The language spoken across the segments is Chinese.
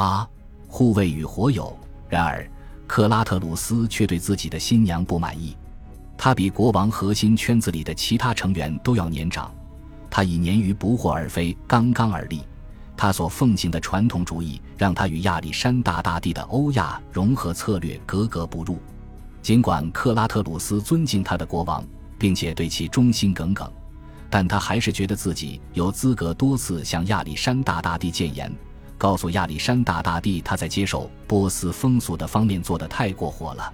八，护卫与火友。然而，克拉特鲁斯却对自己的新娘不满意。他比国王核心圈子里的其他成员都要年长，他以年逾不惑而非刚刚而立。他所奉行的传统主义让他与亚历山大大帝的欧亚融合策略格格不入。尽管克拉特鲁斯尊敬他的国王，并且对其忠心耿耿，但他还是觉得自己有资格多次向亚历山大大帝谏言，告诉亚历山大大帝他在接受波斯风俗的方面做得太过火了。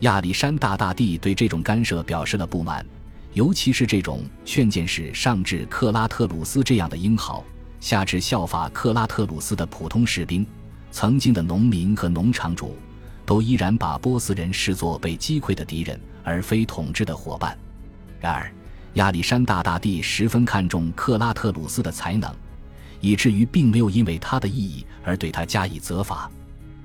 亚历山大大帝对这种干涉表示了不满，尤其是这种劝谏是上至克拉特鲁斯这样的英豪。下至效法克拉特鲁斯的普通士兵，曾经的农民和农场主，都依然把波斯人视作被击溃的敌人，而非统治的伙伴。然而，亚历山大大帝十分看重克拉特鲁斯的才能，以至于并没有因为他的异议而对他加以责罚。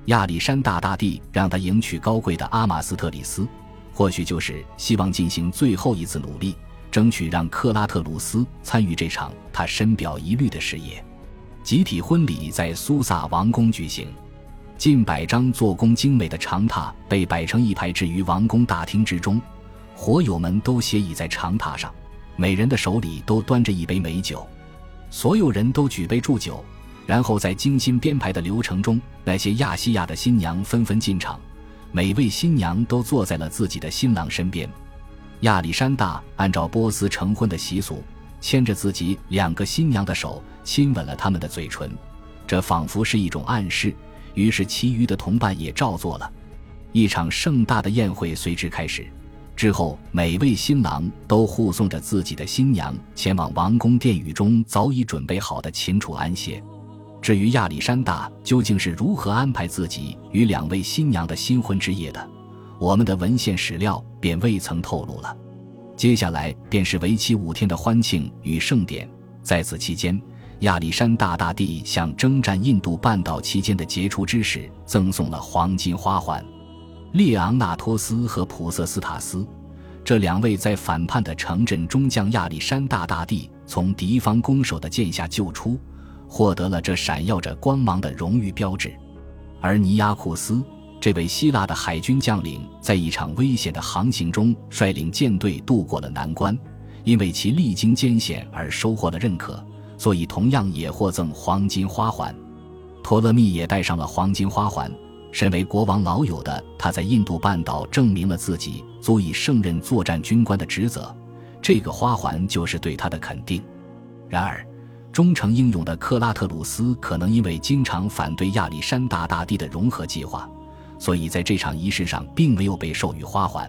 亚历山大大帝让他迎娶高贵的阿马斯特里斯，或许就是希望进行最后一次努力。争取让克拉特鲁斯参与这场他深表疑虑的事业。集体婚礼在苏萨王宫举行，近百张做工精美的长榻被摆成一排置于王宫大厅之中，火友们都斜倚在长榻上，每人的手里都端着一杯美酒，所有人都举杯祝酒。然后在精心编排的流程中，那些亚细亚的新娘纷纷进场，每位新娘都坐在了自己的新郎身边。亚历山大按照波斯成婚的习俗，牵着自己两个新娘的手，亲吻了他们的嘴唇，这仿佛是一种暗示。于是，其余的同伴也照做了。一场盛大的宴会随之开始。之后，每位新郎都护送着自己的新娘前往王宫殿宇中早已准备好的秦楚安歇。至于亚历山大究竟是如何安排自己与两位新娘的新婚之夜的？我们的文献史料便未曾透露了。接下来便是为期五天的欢庆与盛典，在此期间，亚历山大大帝向征战印度半岛期间的杰出之士赠送了黄金花环。列昂纳托斯和普瑟斯塔斯这两位在反叛的城镇中将亚历山大大帝从敌方攻守的剑下救出，获得了这闪耀着光芒的荣誉标志。而尼亚库斯。这位希腊的海军将领在一场危险的航行中率领舰队渡过了难关，因为其历经艰险而收获了认可，所以同样也获赠黄金花环。托勒密也戴上了黄金花环。身为国王老友的他，在印度半岛证明了自己足以胜任作战军官的职责，这个花环就是对他的肯定。然而，忠诚英勇的克拉特鲁斯可能因为经常反对亚历山大大帝的融合计划。所以，在这场仪式上，并没有被授予花环。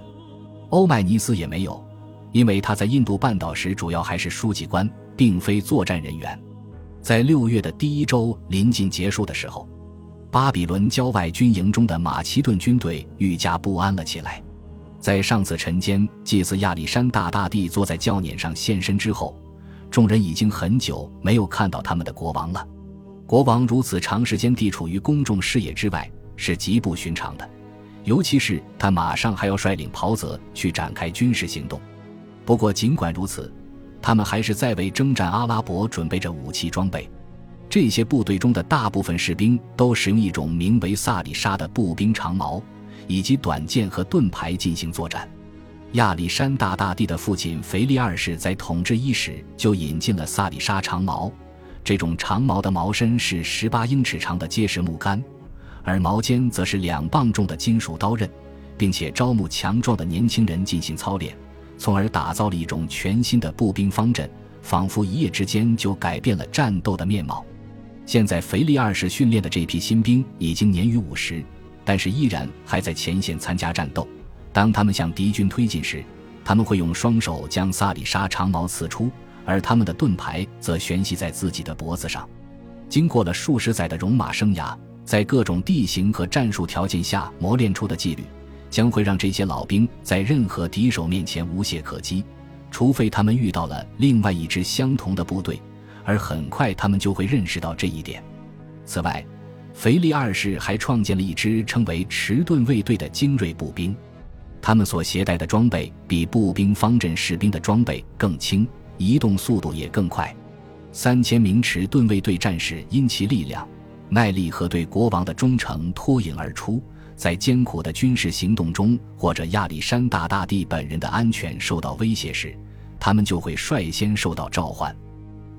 欧迈尼斯也没有，因为他在印度半岛时主要还是书记官，并非作战人员。在六月的第一周临近结束的时候，巴比伦郊外军营中的马其顿军队愈加不安了起来。在上次晨间祭祀亚历山大大帝坐在轿辇上现身之后，众人已经很久没有看到他们的国王了。国王如此长时间地处于公众视野之外。是极不寻常的，尤其是他马上还要率领袍泽去展开军事行动。不过，尽管如此，他们还是在为征战阿拉伯准备着武器装备。这些部队中的大部分士兵都使用一种名为萨里沙的步兵长矛，以及短剑和盾牌进行作战。亚历山大大帝的父亲腓力二世在统治伊始就引进了萨里沙长矛，这种长矛的矛身是十八英尺长的结实木杆。而矛尖则是两磅重的金属刀刃，并且招募强壮的年轻人进行操练，从而打造了一种全新的步兵方阵，仿佛一夜之间就改变了战斗的面貌。现在，腓力二世训练的这批新兵已经年逾五十，但是依然还在前线参加战斗。当他们向敌军推进时，他们会用双手将萨里沙长矛刺出，而他们的盾牌则悬系在自己的脖子上。经过了数十载的戎马生涯。在各种地形和战术条件下磨练出的纪律，将会让这些老兵在任何敌手面前无懈可击，除非他们遇到了另外一支相同的部队，而很快他们就会认识到这一点。此外，腓力二世还创建了一支称为迟钝卫队的精锐步兵，他们所携带的装备比步兵方阵士兵的装备更轻，移动速度也更快。三千名迟钝卫队战士因其力量。耐力和对国王的忠诚脱颖而出。在艰苦的军事行动中，或者亚历山大大帝本人的安全受到威胁时，他们就会率先受到召唤。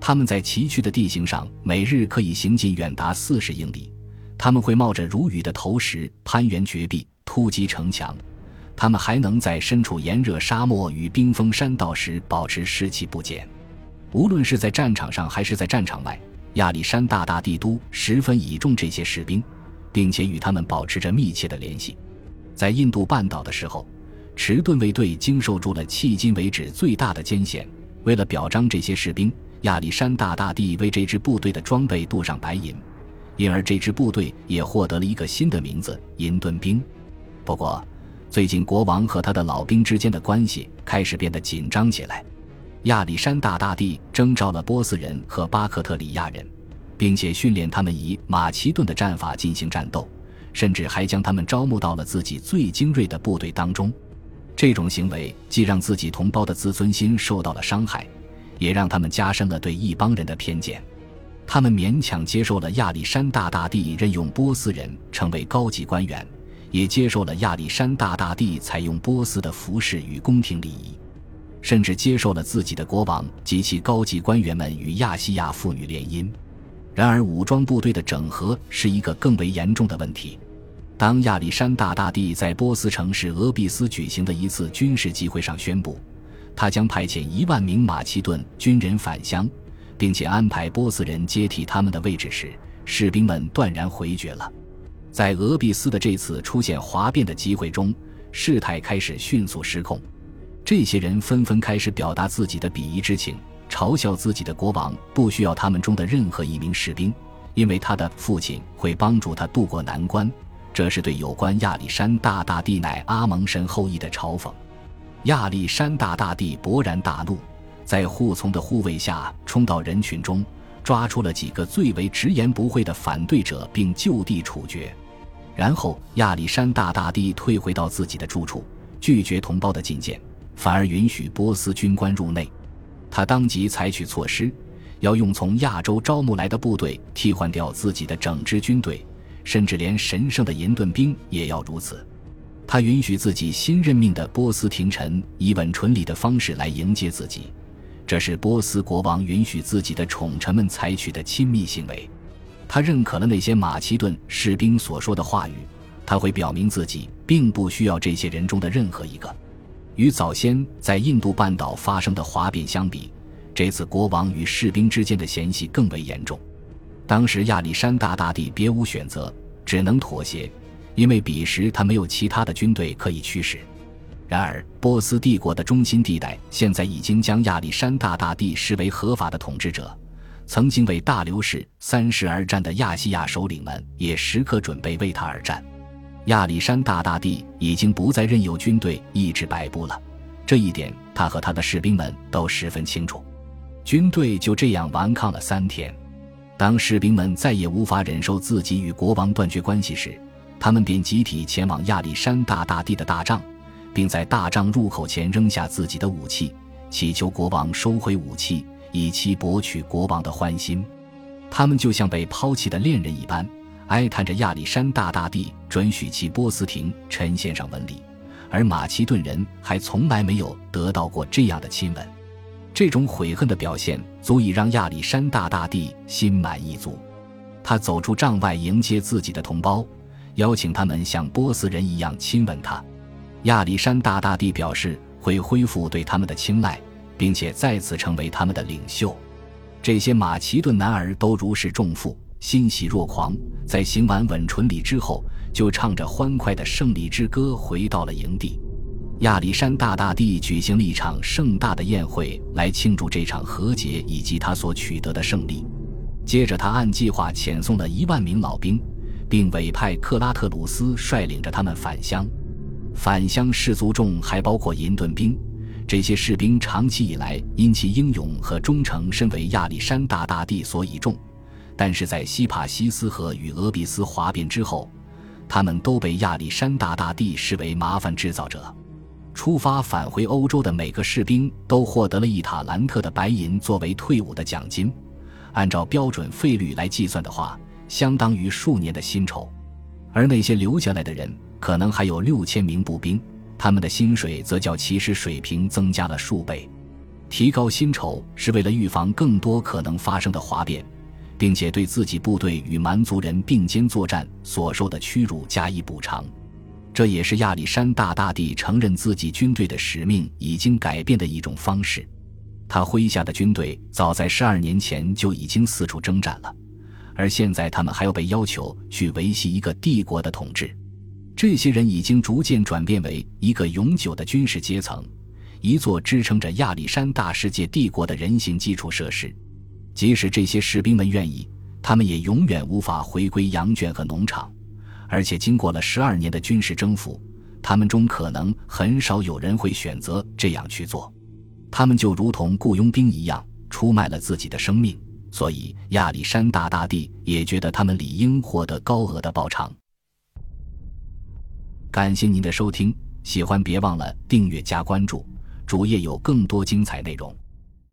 他们在崎岖的地形上每日可以行进远达四十英里。他们会冒着如雨的投石攀援绝壁、突击城墙。他们还能在身处炎热沙漠与冰封山道时保持士气不减。无论是在战场上还是在战场外，亚历山大大帝都十分倚重这些士兵。并且与他们保持着密切的联系。在印度半岛的时候，迟钝卫队经受住了迄今为止最大的艰险。为了表彰这些士兵，亚历山大大帝为这支部队的装备镀上白银，因而这支部队也获得了一个新的名字——银盾兵。不过，最近国王和他的老兵之间的关系开始变得紧张起来。亚历山大大帝征召了波斯人和巴克特里亚人。并且训练他们以马其顿的战法进行战斗，甚至还将他们招募到了自己最精锐的部队当中。这种行为既让自己同胞的自尊心受到了伤害，也让他们加深了对一帮人的偏见。他们勉强接受了亚历山大大帝任用波斯人成为高级官员，也接受了亚历山大大帝采用波斯的服饰与宫廷礼仪，甚至接受了自己的国王及其高级官员们与亚细亚妇女联姻。然而，武装部队的整合是一个更为严重的问题。当亚历山大大帝在波斯城市俄毕斯举行的一次军事集会上宣布，他将派遣一万名马其顿军人返乡，并且安排波斯人接替他们的位置时，士兵们断然回绝了。在俄必斯的这次出现哗变的机会中，事态开始迅速失控。这些人纷纷开始表达自己的鄙夷之情。嘲笑自己的国王不需要他们中的任何一名士兵，因为他的父亲会帮助他渡过难关。这是对有关亚历山大大帝乃阿蒙神后裔的嘲讽。亚历山大大帝勃然大怒，在护从的护卫下冲到人群中，抓出了几个最为直言不讳的反对者，并就地处决。然后，亚历山大大帝退回到自己的住处，拒绝同胞的觐见，反而允许波斯军官入内。他当即采取措施，要用从亚洲招募来的部队替换掉自己的整支军队，甚至连神圣的银盾兵也要如此。他允许自己新任命的波斯廷臣以稳纯礼的方式来迎接自己，这是波斯国王允许自己的宠臣们采取的亲密行为。他认可了那些马其顿士兵所说的话语，他会表明自己并不需要这些人中的任何一个。与早先在印度半岛发生的哗变相比，这次国王与士兵之间的嫌隙更为严重。当时亚历山大大帝别无选择，只能妥协，因为彼时他没有其他的军队可以驱使。然而，波斯帝国的中心地带现在已经将亚历山大大帝视为合法的统治者。曾经为大流士三世而战的亚细亚首领们也时刻准备为他而战。亚历山大大帝已经不再任由军队一直摆布了，这一点他和他的士兵们都十分清楚。军队就这样顽抗了三天。当士兵们再也无法忍受自己与国王断绝关系时，他们便集体前往亚历山大大帝的大帐，并在大帐入口前扔下自己的武器，祈求国王收回武器，以期博取国王的欢心。他们就像被抛弃的恋人一般。哀叹着亚历山大大帝准许其波斯廷臣献上文礼，而马其顿人还从来没有得到过这样的亲吻。这种悔恨的表现足以让亚历山大大帝心满意足。他走出帐外迎接自己的同胞，邀请他们像波斯人一样亲吻他。亚历山大大帝表示会恢复对他们的青睐，并且再次成为他们的领袖。这些马其顿男儿都如释重负。欣喜若狂，在行完吻唇礼之后，就唱着欢快的胜利之歌回到了营地。亚历山大大帝举行了一场盛大的宴会来庆祝这场和解以及他所取得的胜利。接着，他按计划遣送了一万名老兵，并委派克拉特鲁斯率领着他们返乡。返乡士卒中还包括银盾兵，这些士兵长期以来因其英勇和忠诚，身为亚历山大大帝所倚重。但是在西帕西斯河与俄比斯哗变之后，他们都被亚历山大大帝视为麻烦制造者。出发返回欧洲的每个士兵都获得了一塔兰特的白银作为退伍的奖金。按照标准费率来计算的话，相当于数年的薪酬。而那些留下来的人，可能还有六千名步兵，他们的薪水则较起始水平增加了数倍。提高薪酬是为了预防更多可能发生的哗变，并且对自己部队与蛮族人并肩作战所受的屈辱加以补偿。这也是亚历山大大帝承认自己军队的使命已经改变的一种方式。他麾下的军队早在十二年前就已经四处征战了。而现在，他们还要被要求去维系一个帝国的统治。这些人已经逐渐转变为一个永久的军事阶层，一座支撑着亚历山大世界帝国的人形基础设施。即使这些士兵们愿意，他们也永远无法回归羊圈和农场。而且，经过了十二年的军事征服，他们中可能很少有人会选择这样去做。他们就如同雇佣兵一样，出卖了自己的生命。所以，亚历山大大帝也觉得他们理应获得高额的报偿。感谢您的收听，喜欢别忘了订阅加关注，主页有更多精彩内容。